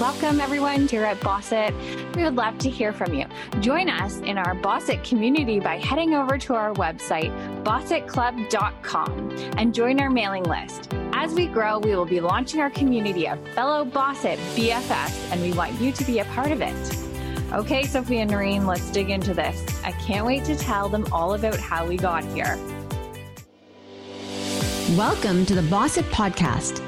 Welcome, everyone, here at Bossit. We would love to hear from you. Join us in our Bossit community by heading over to our website, bossitclub.com, and join our mailing list. As we grow, we will be launching our community of fellow Bossit BFFs, and we want you to be a part of it. Okay, Sophie and Noreen, let's dig into this. I can't wait to tell them all about how we got here. Welcome to the Bossit Podcast.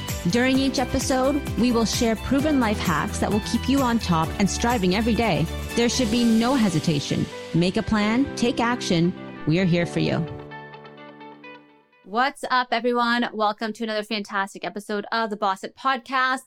During each episode, we will share proven life hacks that will keep you on top and striving every day. There should be no hesitation. Make a plan, take action. We are here for you. What's up, everyone? Welcome to another fantastic episode of the Bossit Podcast.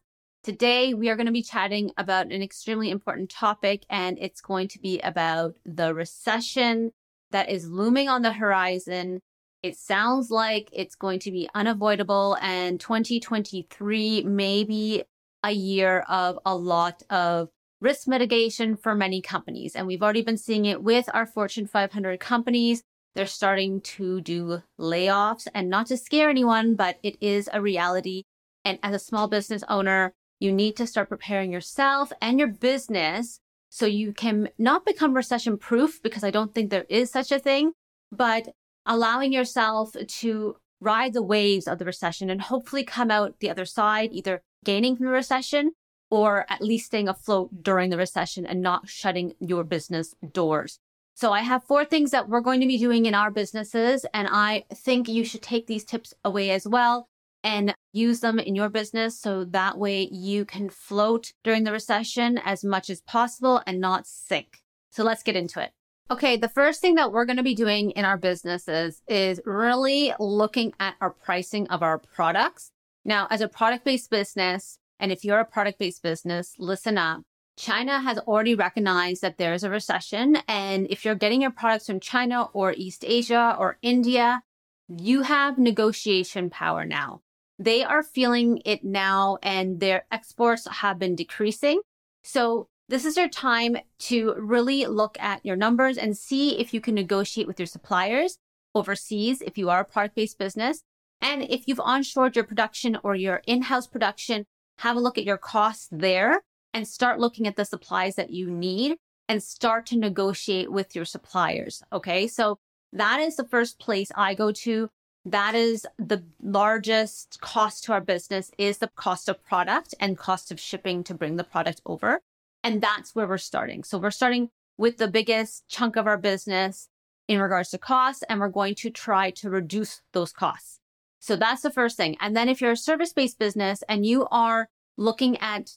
Today, we are going to be chatting about an extremely important topic, and it's going to be about the recession that is looming on the horizon it sounds like it's going to be unavoidable, and 2023 may be a year of a lot of risk mitigation for many companies. And we've already been seeing it with our Fortune 500 companies. They're starting to do layoffs and not to scare anyone, but it is a reality. And as a small business owner, you need to start preparing yourself and your business so you can not become recession proof because I don't think there is such a thing, but allowing yourself to ride the waves of the recession and hopefully come out the other side, either gaining from the recession or at least staying afloat during the recession and not shutting your business doors. So I have four things that we're going to be doing in our businesses. And I think you should take these tips away as well and use them in your business. So that way you can float during the recession as much as possible and not sink. So let's get into it. Okay, the first thing that we're going to be doing in our businesses is really looking at our pricing of our products. Now, as a product based business, and if you're a product based business, listen up. China has already recognized that there is a recession. And if you're getting your products from China or East Asia or India, you have negotiation power now. They are feeling it now and their exports have been decreasing. So this is your time to really look at your numbers and see if you can negotiate with your suppliers overseas if you are a product based business. And if you've onshored your production or your in house production, have a look at your costs there and start looking at the supplies that you need and start to negotiate with your suppliers. Okay. So that is the first place I go to. That is the largest cost to our business is the cost of product and cost of shipping to bring the product over. And that's where we're starting. So we're starting with the biggest chunk of our business in regards to costs, and we're going to try to reduce those costs. So that's the first thing. And then if you're a service based business and you are looking at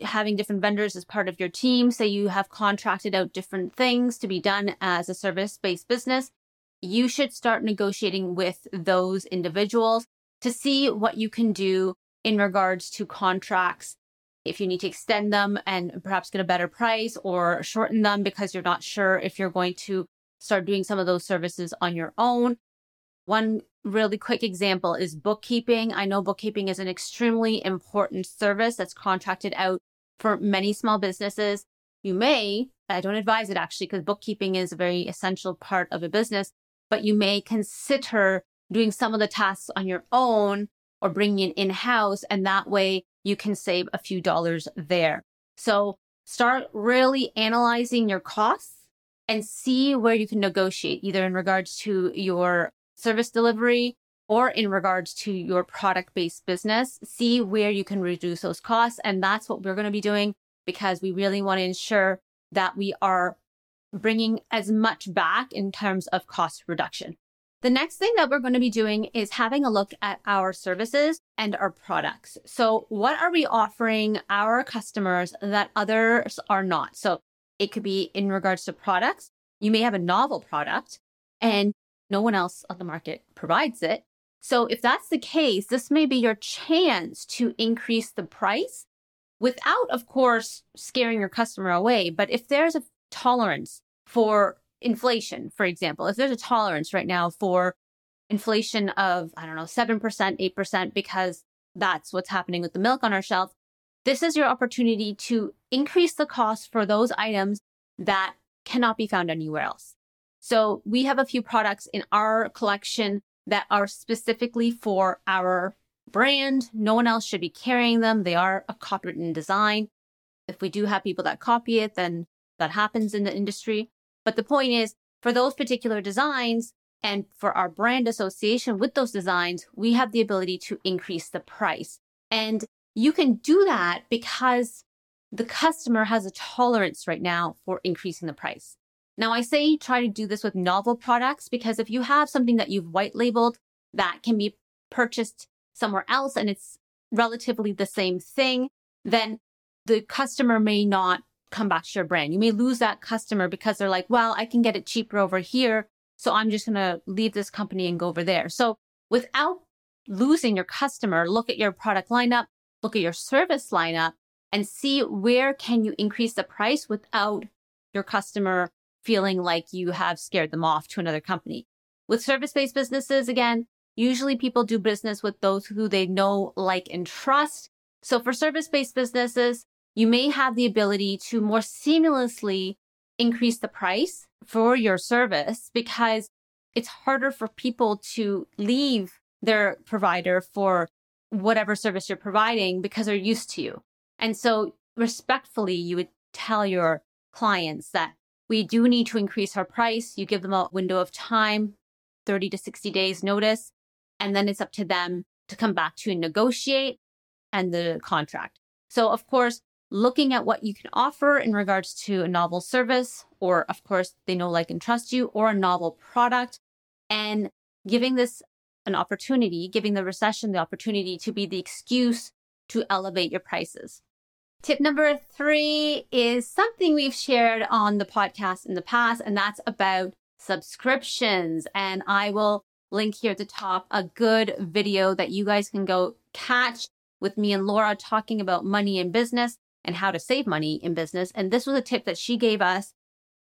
having different vendors as part of your team, say you have contracted out different things to be done as a service based business, you should start negotiating with those individuals to see what you can do in regards to contracts if you need to extend them and perhaps get a better price or shorten them because you're not sure if you're going to start doing some of those services on your own. One really quick example is bookkeeping. I know bookkeeping is an extremely important service that's contracted out for many small businesses. You may, I don't advise it actually because bookkeeping is a very essential part of a business, but you may consider doing some of the tasks on your own or bringing in house. And that way you can save a few dollars there. So start really analyzing your costs and see where you can negotiate either in regards to your service delivery or in regards to your product based business. See where you can reduce those costs. And that's what we're going to be doing because we really want to ensure that we are bringing as much back in terms of cost reduction. The next thing that we're going to be doing is having a look at our services and our products. So, what are we offering our customers that others are not? So, it could be in regards to products. You may have a novel product and no one else on the market provides it. So, if that's the case, this may be your chance to increase the price without, of course, scaring your customer away. But if there's a tolerance for inflation, for example, if there's a tolerance right now for inflation of, I don't know, 7%, 8%, because that's what's happening with the milk on our shelf, this is your opportunity to increase the cost for those items that cannot be found anywhere else. So we have a few products in our collection that are specifically for our brand. No one else should be carrying them. They are a copywritten design. If we do have people that copy it, then that happens in the industry. But the point is, for those particular designs and for our brand association with those designs, we have the ability to increase the price. And you can do that because the customer has a tolerance right now for increasing the price. Now, I say try to do this with novel products because if you have something that you've white labeled that can be purchased somewhere else and it's relatively the same thing, then the customer may not come back to your brand. You may lose that customer because they're like, well, I can get it cheaper over here. So I'm just going to leave this company and go over there. So without losing your customer, look at your product lineup, look at your service lineup and see where can you increase the price without your customer feeling like you have scared them off to another company. With service-based businesses, again, usually people do business with those who they know, like, and trust. So for service-based businesses, you may have the ability to more seamlessly increase the price for your service because it's harder for people to leave their provider for whatever service you're providing because they're used to you. And so respectfully, you would tell your clients that we do need to increase our price. You give them a window of time, 30 to 60 days notice, and then it's up to them to come back to negotiate and the contract. So of course, looking at what you can offer in regards to a novel service, or of course, they know, like, and trust you, or a novel product, and giving this an opportunity, giving the recession the opportunity to be the excuse to elevate your prices. Tip number three is something we've shared on the podcast in the past, and that's about subscriptions. And I will link here at the top a good video that you guys can go catch with me and Laura talking about money in business and how to save money in business. And this was a tip that she gave us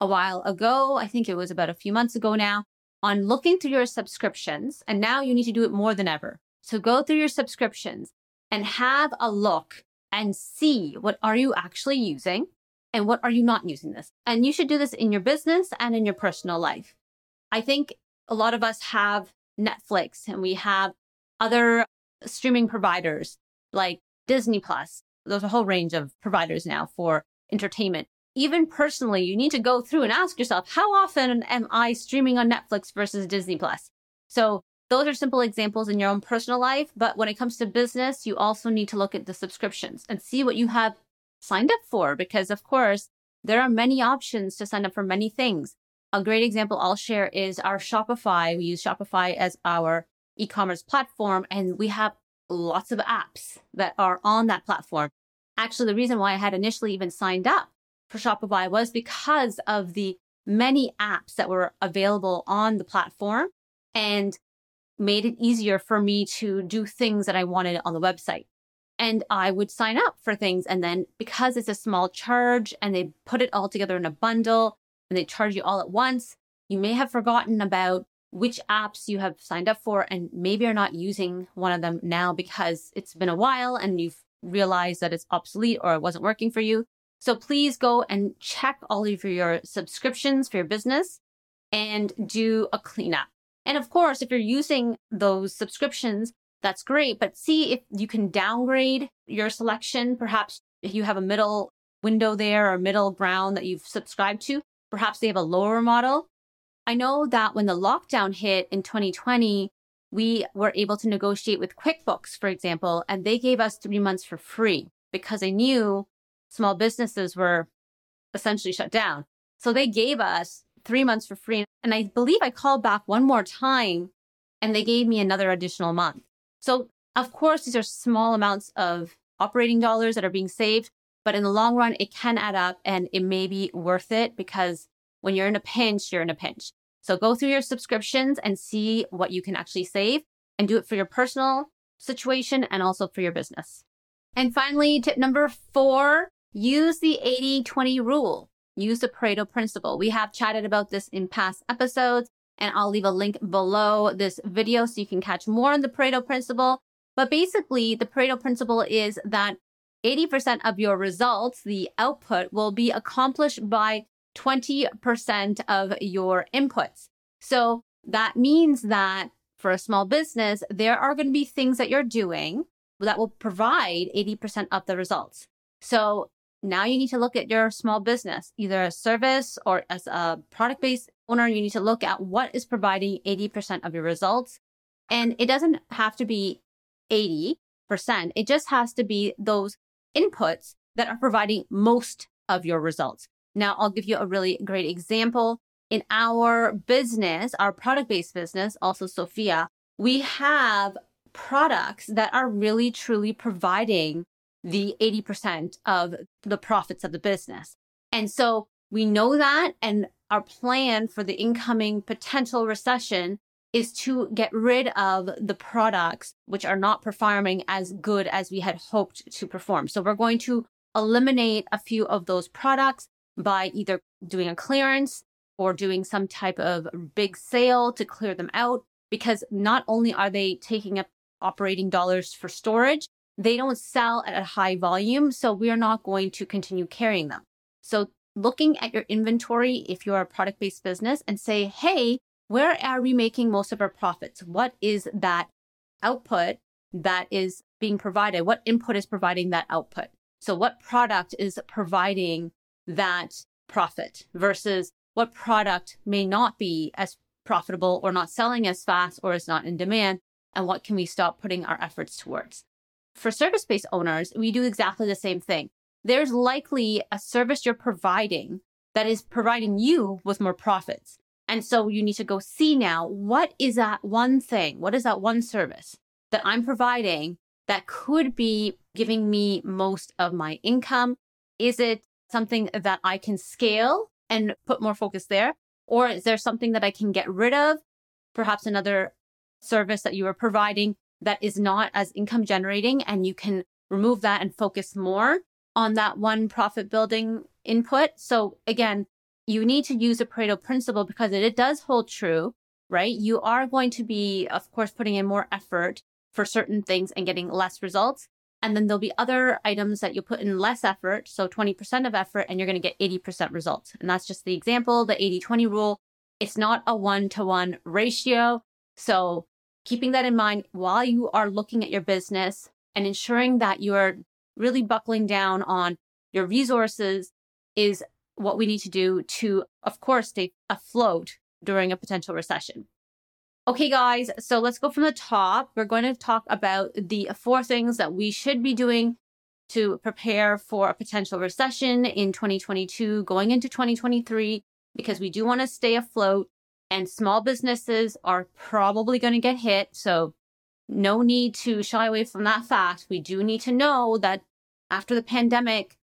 a while ago. I think it was about a few months ago now on looking through your subscriptions. And now you need to do it more than ever. So go through your subscriptions and have a look and see what are you actually using and what are you not using this. And you should do this in your business and in your personal life. I think a lot of us have Netflix and we have other streaming providers like Disney Plus. There's a whole range of providers now for entertainment. Even personally, you need to go through and ask yourself, how often am I streaming on Netflix versus Disney Plus? So those are simple examples in your own personal life. But when it comes to business, you also need to look at the subscriptions and see what you have signed up for. Because of course, there are many options to sign up for many things. A great example I'll share is our Shopify. We use Shopify as our e-commerce platform and we have lots of apps that are on that platform. Actually, the reason why I had initially even signed up for Shopify was because of the many apps that were available on the platform. And made it easier for me to do things that I wanted on the website. And I would sign up for things. And then because it's a small charge and they put it all together in a bundle and they charge you all at once, you may have forgotten about which apps you have signed up for and maybe are not using one of them now because it's been a while and you've realized that it's obsolete or it wasn't working for you. So please go and check all of your subscriptions for your business and do a cleanup. And of course, if you're using those subscriptions, that's great, but see if you can downgrade your selection. Perhaps if you have a middle window there or middle ground that you've subscribed to, perhaps they have a lower model. I know that when the lockdown hit in 2020, we were able to negotiate with QuickBooks, for example, and they gave us three months for free because they knew small businesses were essentially shut down. So they gave us three months for free. And I believe I called back one more time and they gave me another additional month. So, of course, these are small amounts of operating dollars that are being saved, but in the long run, it can add up and it may be worth it because when you're in a pinch, you're in a pinch. So go through your subscriptions and see what you can actually save and do it for your personal situation and also for your business. And finally, tip number four, use the 80 20 rule. Use the Pareto principle. We have chatted about this in past episodes, and I'll leave a link below this video so you can catch more on the Pareto principle. But basically, the Pareto principle is that 80% of your results, the output, will be accomplished by 20% of your inputs. So that means that for a small business, there are going to be things that you're doing that will provide 80% of the results. So now you need to look at your small business, either as a service or as a product based owner, you need to look at what is providing 80% of your results. And it doesn't have to be 80%. It just has to be those inputs that are providing most of your results. Now, I'll give you a really great example. In our business, our product based business, also Sophia, we have products that are really truly providing the 80% of the profits of the business. And so we know that. And our plan for the incoming potential recession is to get rid of the products which are not performing as good as we had hoped to perform. So we're going to eliminate a few of those products by either doing a clearance or doing some type of big sale to clear them out because not only are they taking up operating dollars for storage, they don't sell at a high volume. So we're not going to continue carrying them. So looking at your inventory, if you're a product based business and say, Hey, where are we making most of our profits? What is that output that is being provided? What input is providing that output? So what product is providing that profit versus what product may not be as profitable or not selling as fast or is not in demand? And what can we stop putting our efforts towards? For service based owners, we do exactly the same thing. There's likely a service you're providing that is providing you with more profits. And so you need to go see now what is that one thing? What is that one service that I'm providing that could be giving me most of my income? Is it something that I can scale and put more focus there? Or is there something that I can get rid of? Perhaps another service that you are providing that is not as income generating and you can remove that and focus more on that one profit building input. So again, you need to use the Pareto principle because it, it does hold true, right? You are going to be, of course, putting in more effort for certain things and getting less results. And then there'll be other items that you'll put in less effort. So 20% of effort and you're going to get 80% results. And that's just the example, the 80 20 rule. It's not a one to one ratio. So keeping that in mind while you are looking at your business and ensuring that you're really buckling down on your resources is what we need to do to, of course, stay afloat during a potential recession. Okay, guys, so let's go from the top. We're going to talk about the four things that we should be doing to prepare for a potential recession in 2022, going into 2023, because we do want to stay afloat and small businesses are probably going to get hit. So no need to shy away from that fact. We do need to know that after the pandemic,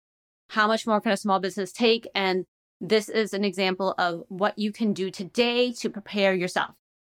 how much more can a small business take? And this is an example of what you can do today to prepare yourself.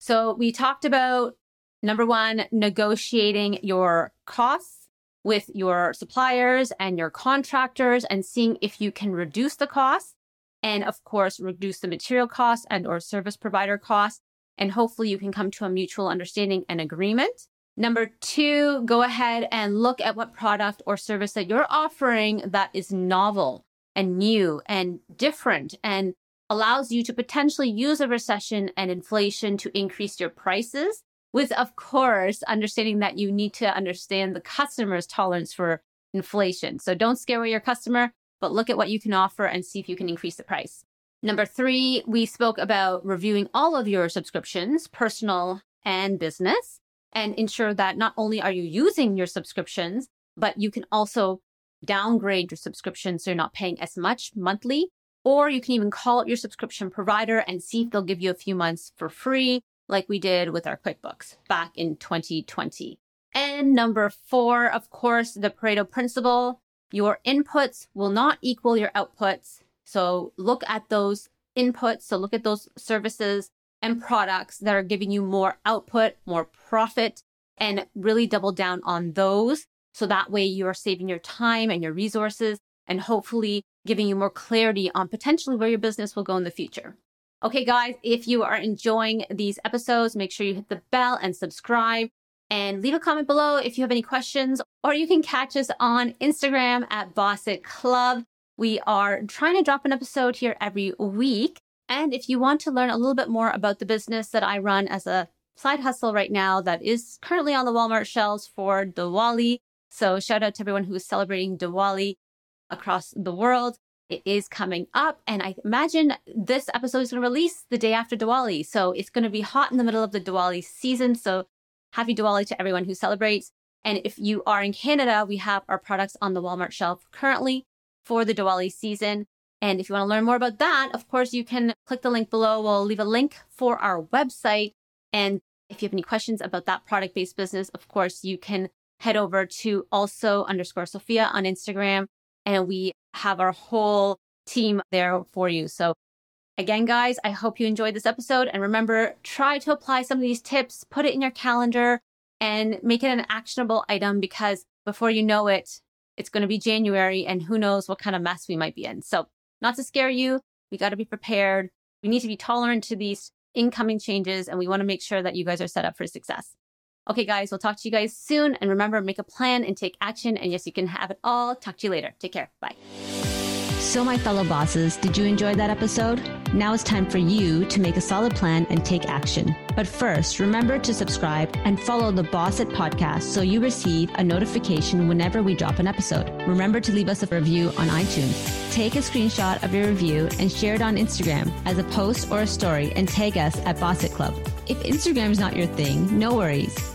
So we talked about number one, negotiating your costs with your suppliers and your contractors and seeing if you can reduce the costs and of course reduce the material costs and or service provider costs. And hopefully you can come to a mutual understanding and agreement. Number two go ahead and look at what product or service that you're offering that is novel and new and different and allows you to potentially use a recession and inflation to increase your prices with of course understanding that you need to understand the customer's tolerance for inflation so don't scare your customer but look at what you can offer and see if you can increase the price. Number three, we spoke about reviewing all of your subscriptions, personal and business, and ensure that not only are you using your subscriptions, but you can also downgrade your subscription so you're not paying as much monthly. Or you can even call up your subscription provider and see if they'll give you a few months for free, like we did with our QuickBooks back in 2020. And number four, of course, the Pareto principle. Your inputs will not equal your outputs. So look at those inputs. So look at those services and products that are giving you more output, more profit, and really double down on those So that way you are saving your time and your resources and hopefully giving you more clarity on potentially where your business will go in the future. Okay, guys, if you are enjoying these episodes, make sure you hit the bell and subscribe and leave a comment below if you have any questions, or you can catch us on Instagram at Bossit Club. We are trying to drop an episode here every week. And if you want to learn a little bit more about the business that I run as a side hustle right now that is currently on the Walmart shelves for Diwali. So shout out to everyone who is celebrating Diwali across the world. It is coming up, and I imagine this episode is going to release the day after Diwali. So it's going to be hot in the middle of the Diwali season. So happy Diwali to everyone who celebrates. And if you are in Canada, we have our products on the Walmart shelf currently for the Diwali season. And if you want to learn more about that, of course, you can click the link below. We'll leave a link for our website. And if you have any questions about that product based business, of course, you can head over to also underscore Sophia on Instagram and we have our whole team there for you. So again, guys, I hope you enjoyed this episode. And remember, try to apply some of these tips, put it in your calendar and make it an actionable item because before you know it, it's going to be January and who knows what kind of mess we might be in. So not to scare you, we got to be prepared. We need to be tolerant to these incoming changes and we want to make sure that you guys are set up for success. Okay, guys, we'll talk to you guys soon. And remember, make a plan and take action. And yes, you can have it all. Talk to you later. Take care. Bye. So, my fellow bosses, did you enjoy that episode? Now it's time for you to make a solid plan and take action. But first, remember to subscribe and follow the Boss It podcast so you receive a notification whenever we drop an episode. Remember to leave us a review on iTunes. Take a screenshot of your review and share it on Instagram as a post or a story and tag us at Boss It Club. If Instagram is not your thing, no worries